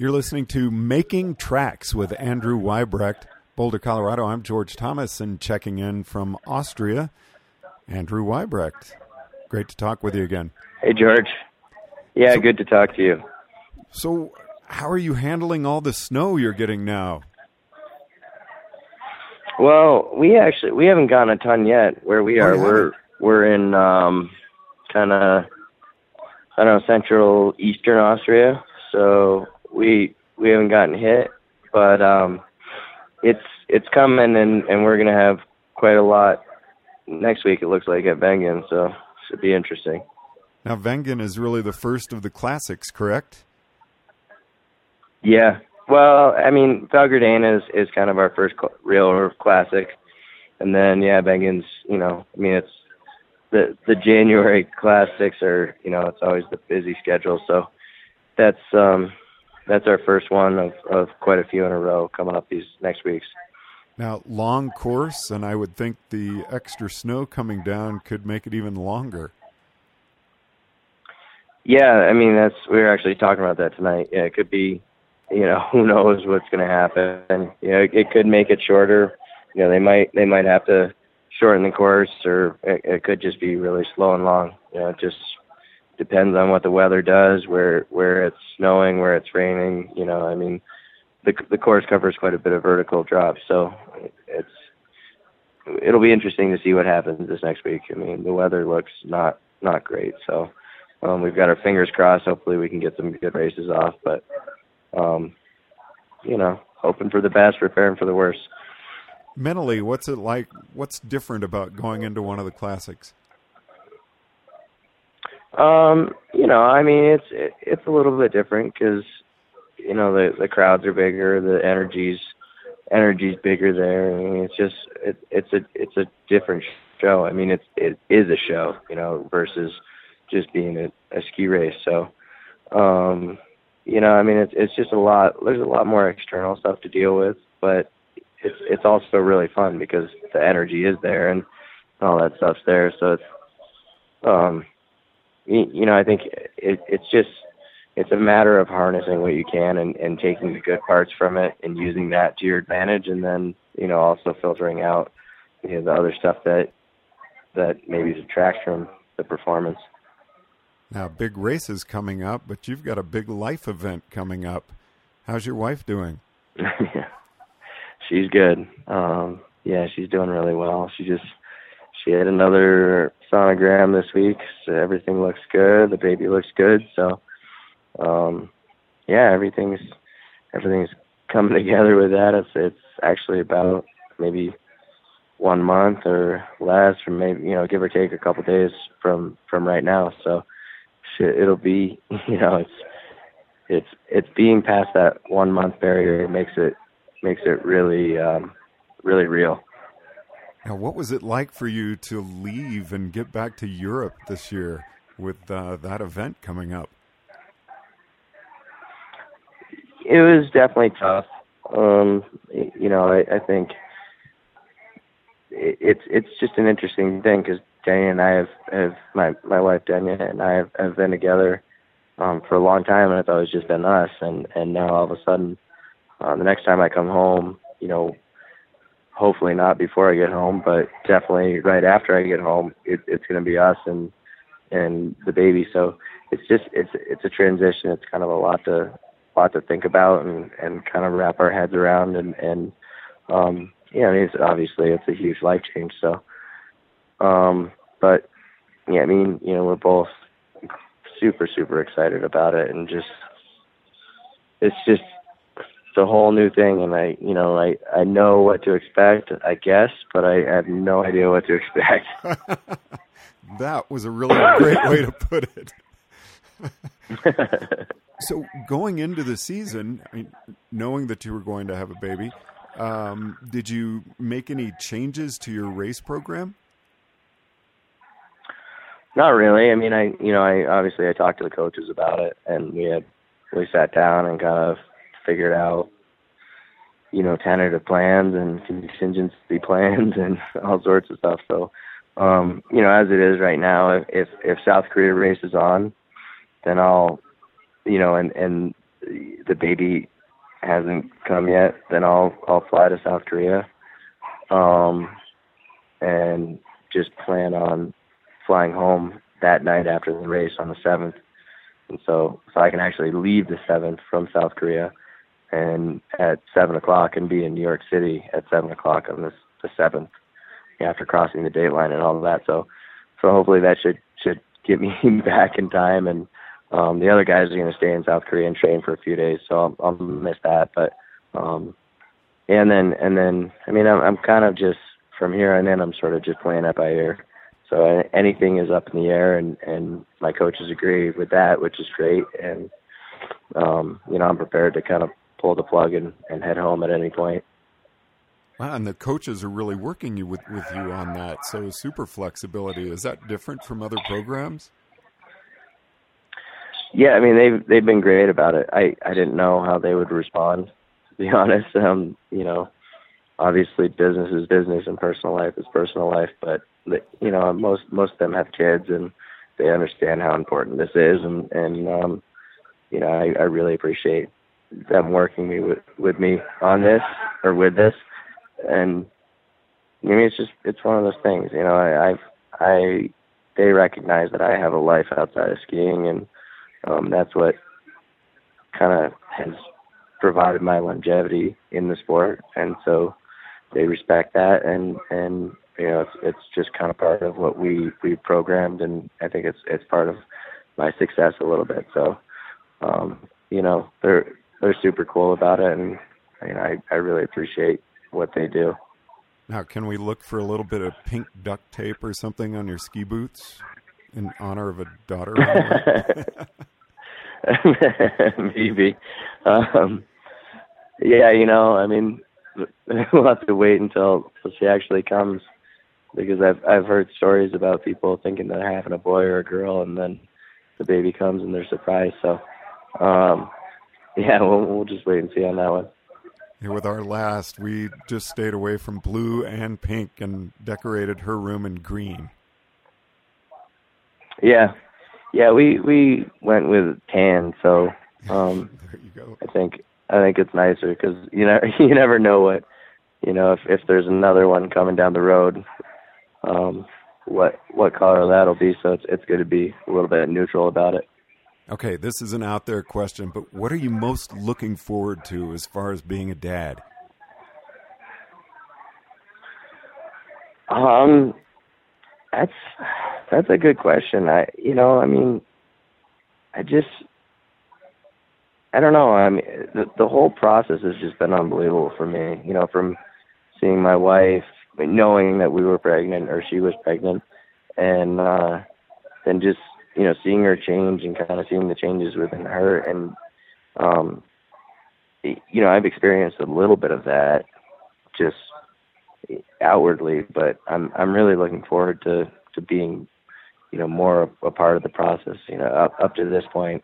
You're listening to Making Tracks with Andrew Weibrecht, Boulder, Colorado. I'm George Thomas, and checking in from Austria, Andrew Weibrecht. Great to talk with you again. Hey, George. Yeah, So- good to talk to you. So, how are you handling all the snow you're getting now? Well, we actually we haven't gotten a ton yet. Where we Oh, are, you we're we're in um, kind of I don't know central eastern Austria, so we we haven't gotten hit, but um, it's it's coming, and and we're gonna have quite a lot next week. It looks like at Wengen, so should be interesting. Now, Wengen is really the first of the classics, correct? Yeah. Well, I mean, Val Gardena is is kind of our first cl- real classic, and then yeah, Wengen's. You know, I mean, it's the the January classics are. You know, it's always the busy schedule, so that's um that's our first one of of quite a few in a row coming up these next weeks. Now, long course, and I would think the extra snow coming down could make it even longer. Yeah, I mean that's we were actually talking about that tonight. Yeah, it could be, you know, who knows what's going to happen. You know, it, it could make it shorter. You know, they might they might have to shorten the course, or it, it could just be really slow and long. You know, just depends on what the weather does, where where it's snowing, where it's raining. You know, I mean, the the course covers quite a bit of vertical drop, so it's it'll be interesting to see what happens this next week. I mean, the weather looks not not great, so um, we've got our fingers crossed. Hopefully, we can get some good races off. But um, you know, hoping for the best, preparing for the worst. Mentally, what's it like? What's different about going into one of the classics? Um, you know, I mean, it's it, it's a little bit different because you know the the crowds are bigger, the energy's energy's bigger there. I mean, it's just it, it's a it's a different show. I mean, it's it is a show, you know, versus just being a, a ski race. So, um, you know, I mean, it's it's just a lot. There's a lot more external stuff to deal with, but it's it's also really fun because the energy is there and all that stuff's there. So it's um, you, know, I think it, it's just it's a matter of harnessing what you can and, and taking the good parts from it and using that to your advantage, and then you know also filtering out you know the other stuff that that maybe detracts from the performance. Now, big races coming up, but you've got a big life event coming up. How's your wife doing? yeah, she's good. Um, yeah, she's doing really well. She just she had another sonogram this week, so everything looks good. The baby looks good, so um, yeah, everything's everything's coming together with that. It's it's actually about maybe one month or less, or maybe you know give or take a couple days from from right now. So it'll be you know it's it's it's being past that one month barrier makes it makes it really um, really real. Now, what was it like for you to leave and get back to Europe this year with uh, that event coming up? It was definitely tough. Um, you know, I, I think it, it's it's just an interesting thing because Dania and I have, have my my wife Dania and I have, have been together um, for a long time, and it's always just been us. And and now all of a sudden, uh, the next time I come home, you know, hopefully not before I get home, but definitely right after I get home, it, it's going to be us and and the baby. So it's just it's it's a transition. It's kind of a lot to lot to think about and and kind of wrap our heads around and and um yeah, I mean it's obviously it's a huge life change. So um but yeah, I mean you know we're both super super excited about it and just it's just it's a whole new thing and I you know I I know what to expect I guess but I have no idea what to expect. that was a really great way to put it. so going into the season, I mean, knowing that you were going to have a baby, um, did you make any changes to your race program? Not really. I mean, I you know, I obviously I talked to the coaches about it, and we had we sat down and kind of figured out, you know, tentative plans and contingency plans and all sorts of stuff. So, um, you know, as it is right now, if if South Korea races on, then I'll, you know, and and the baby hasn't come yet, then I'll I'll fly to South Korea, um, and just plan on flying home that night after the race on the seventh, and so so I can actually leave the seventh from South Korea, and at seven o'clock and be in New York City at seven o'clock on this the seventh, after crossing the date line and all that. So so hopefully that should should get me back in time and um, the other guys are going to stay in South Korea and train for a few days, so I'll, I'll miss that. But um, and then and then I mean I'm, I'm kind of just from here on in I'm sort of just playing it by ear. So anything is up in the air, and and my coaches agree with that, which is great. And um, you know I'm prepared to kind of pull the plug and, and head home at any point. Wow, and the coaches are really working you with, with you on that. So super flexibility. Is that different from other programs? Yeah, I mean they've they've been great about it. I I didn't know how they would respond. To be honest, um, you know, obviously business is business and personal life is personal life. But you know, most most of them have kids and they understand how important this is, and and um, you know, I, I really appreciate them working me with with me on this or with this, and I mean it's just it's one of those things. You know, I I've I they recognize that I have a life outside of skiing and um, that's what kind of has provided my longevity in the sport, and so they respect that, and and you know it's it's just kind of part of what we we programmed, and I think it's it's part of my success a little bit. So, um, you know, they're they're super cool about it, and you know, I I really appreciate what they do. Now, can we look for a little bit of pink duct tape or something on your ski boots in honor of a daughter? Maybe. Um, yeah, you know, I mean, we'll have to wait until, until she actually comes because I've I've heard stories about people thinking that they're having a boy or a girl, and then the baby comes and they're surprised. So, um, yeah, we'll we'll just wait and see on that one. Yeah, with our last, we just stayed away from blue and pink and decorated her room in green. Yeah, yeah, we we went with tan, so um, there you go. I think I think it's nicer because you know you never know what you know if if there's another one coming down the road, um, what what color that'll be. So it's it's good to be a little bit neutral about it. Okay, this is an out there question, but what are you most looking forward to as far as being a dad? Um, that's that's a good question. I you know, I mean I just I don't know. I mean the the whole process has just been unbelievable for me. You know, from seeing my wife, knowing that we were pregnant or she was pregnant and uh then just, you know, seeing her change and kind of seeing the changes within her and um you know, I've experienced a little bit of that just outwardly, but I'm I'm really looking forward to to being, you know, more a, a part of the process. You know, up up to this point,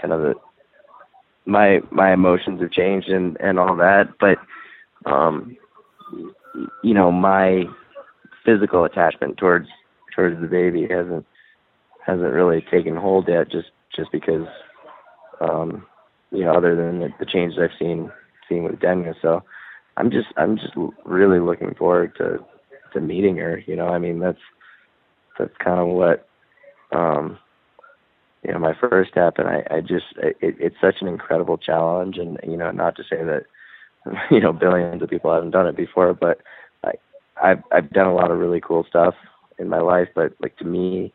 kind of the my my emotions have changed and and all that, but um, you know, my physical attachment towards towards the baby hasn't hasn't really taken hold yet. Just just because, um, you know, other than the, the changes I've seen seen with Denya, so I'm just I'm just really looking forward to to meeting her. You know, I mean that's that's kind of what um you know my first step, and I I just it, it's such an incredible challenge, and you know not to say that you know billions of people haven't done it before, but I I've I've done a lot of really cool stuff in my life, but like to me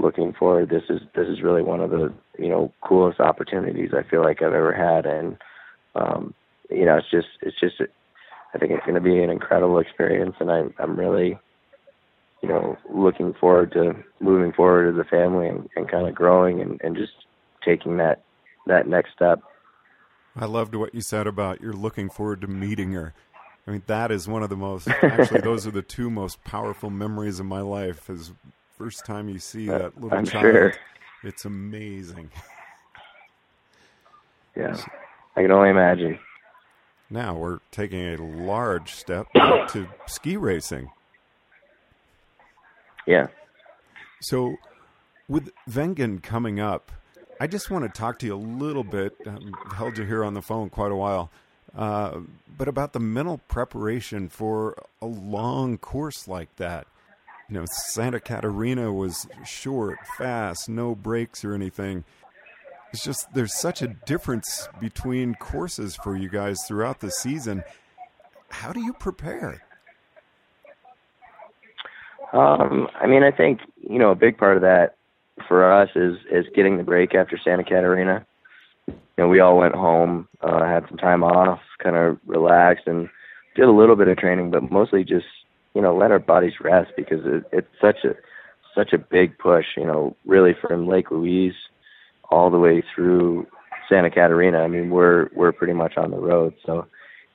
looking forward this is this is really one of the you know coolest opportunities I feel like I've ever had and um you know it's just it's just I think it's going to be an incredible experience, and I'm I'm really, you know, looking forward to moving forward as a family and, and kind of growing and, and just taking that that next step. I loved what you said about you're looking forward to meeting her. I mean, that is one of the most actually those are the two most powerful memories of my life. Is first time you see uh, that little I'm child. Sure. It's amazing. Yeah, I can only imagine. Now we're taking a large step to ski racing. Yeah. So, with Wengen coming up, I just want to talk to you a little bit. I've held you here on the phone quite a while, uh, but about the mental preparation for a long course like that. You know, Santa Caterina was short, fast, no breaks or anything it's just there's such a difference between courses for you guys throughout the season. How do you prepare? Um, I mean, I think you know a big part of that for us is is getting the break after Santa Caterina. You know, we all went home, uh, had some time off, kind of relaxed, and did a little bit of training, but mostly just you know let our bodies rest because it, it's such a such a big push. You know, really from Lake Louise all the way through Santa Caterina. I mean, we're we're pretty much on the road, so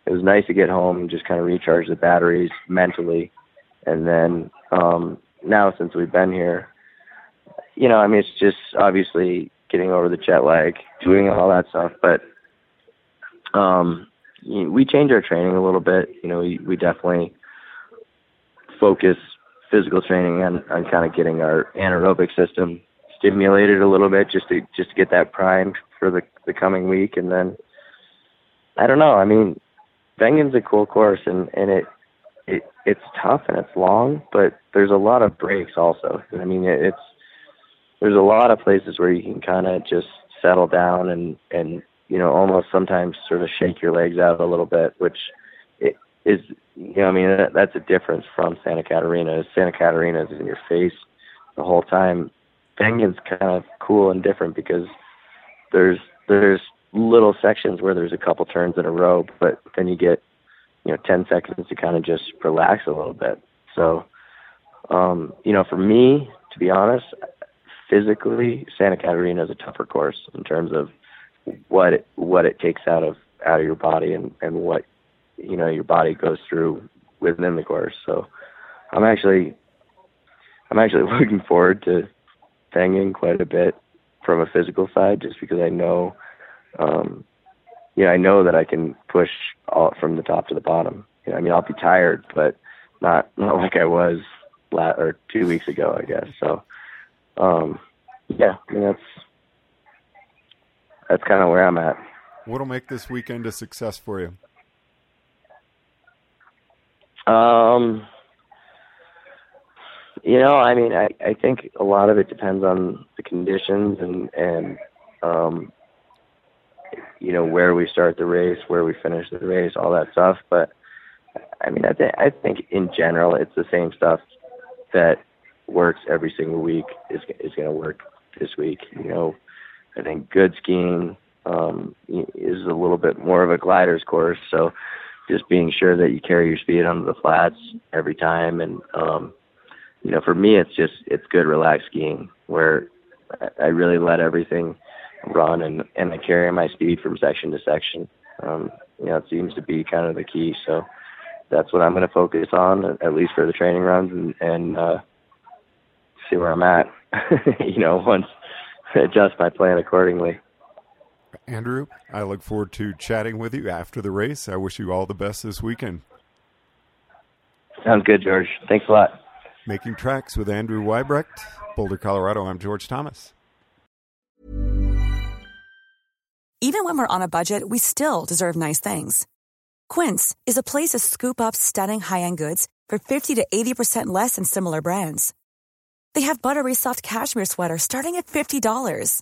it was nice to get home and just kind of recharge the batteries mentally. And then um, now, since we've been here, you know, I mean, it's just obviously getting over the jet lag, doing all that stuff, but um, we change our training a little bit. You know, we, we definitely focus physical training on, on kind of getting our anaerobic system stimulated a little bit just to just to get that primed for the the coming week and then I don't know. I mean, Wengen's a cool course and and it it it's tough and it's long, but there's a lot of breaks also. I mean, it, it's there's a lot of places where you can kind of just settle down and and you know almost sometimes sort of shake your legs out a little bit, which it is you know I mean that, that's a difference from Santa Caterina. Santa Caterina is in your face the whole time. Wengen's kind of cool and different because there's there's little sections where there's a couple turns in a row, but then you get you know 10 seconds to kind of just relax a little bit. So, um, you know, for me, to be honest, physically, Santa Caterina is a tougher course in terms of what it, what it takes out of out of your body and and what you know your body goes through within the course. So, I'm actually I'm actually looking forward to Wengen quite a bit from a physical side, just because I know, um, you know, I know that I can push all from the top to the bottom. You know, I mean, I'll be tired, but not not like I was la- or two weeks ago, I guess. So, um, yeah, I mean, that's that's kind of where I'm at. What'll make this weekend a success for you? Um, you know, I mean, I I think a lot of it depends on the conditions and and um, you know where we start the race, where we finish the race, all that stuff. But I mean, I think I think in general, it's the same stuff that works every single week is is going to work this week. You know, I think good skiing um, is a little bit more of a gliders course, so just being sure that you carry your speed onto the flats every time and um, you know, for me, it's just it's good relaxed skiing where I really let everything run and and I carry my speed from section to section. Um, you know, it seems to be kind of the key. So that's what I'm going to focus on, at least for the training runs, and and uh, see where I'm at. you know, once adjust my plan accordingly. Andrew, I look forward to chatting with you after the race. I wish you all the best this weekend. Sounds good, George. Thanks a lot. Making Tracks with Andrew Weibrecht, Boulder, Colorado. I'm George Thomas. Even when we're on a budget, we still deserve nice things. Quince is a place to scoop up stunning high-end goods for 50 to 80% less than similar brands. They have buttery soft cashmere sweaters starting at $50,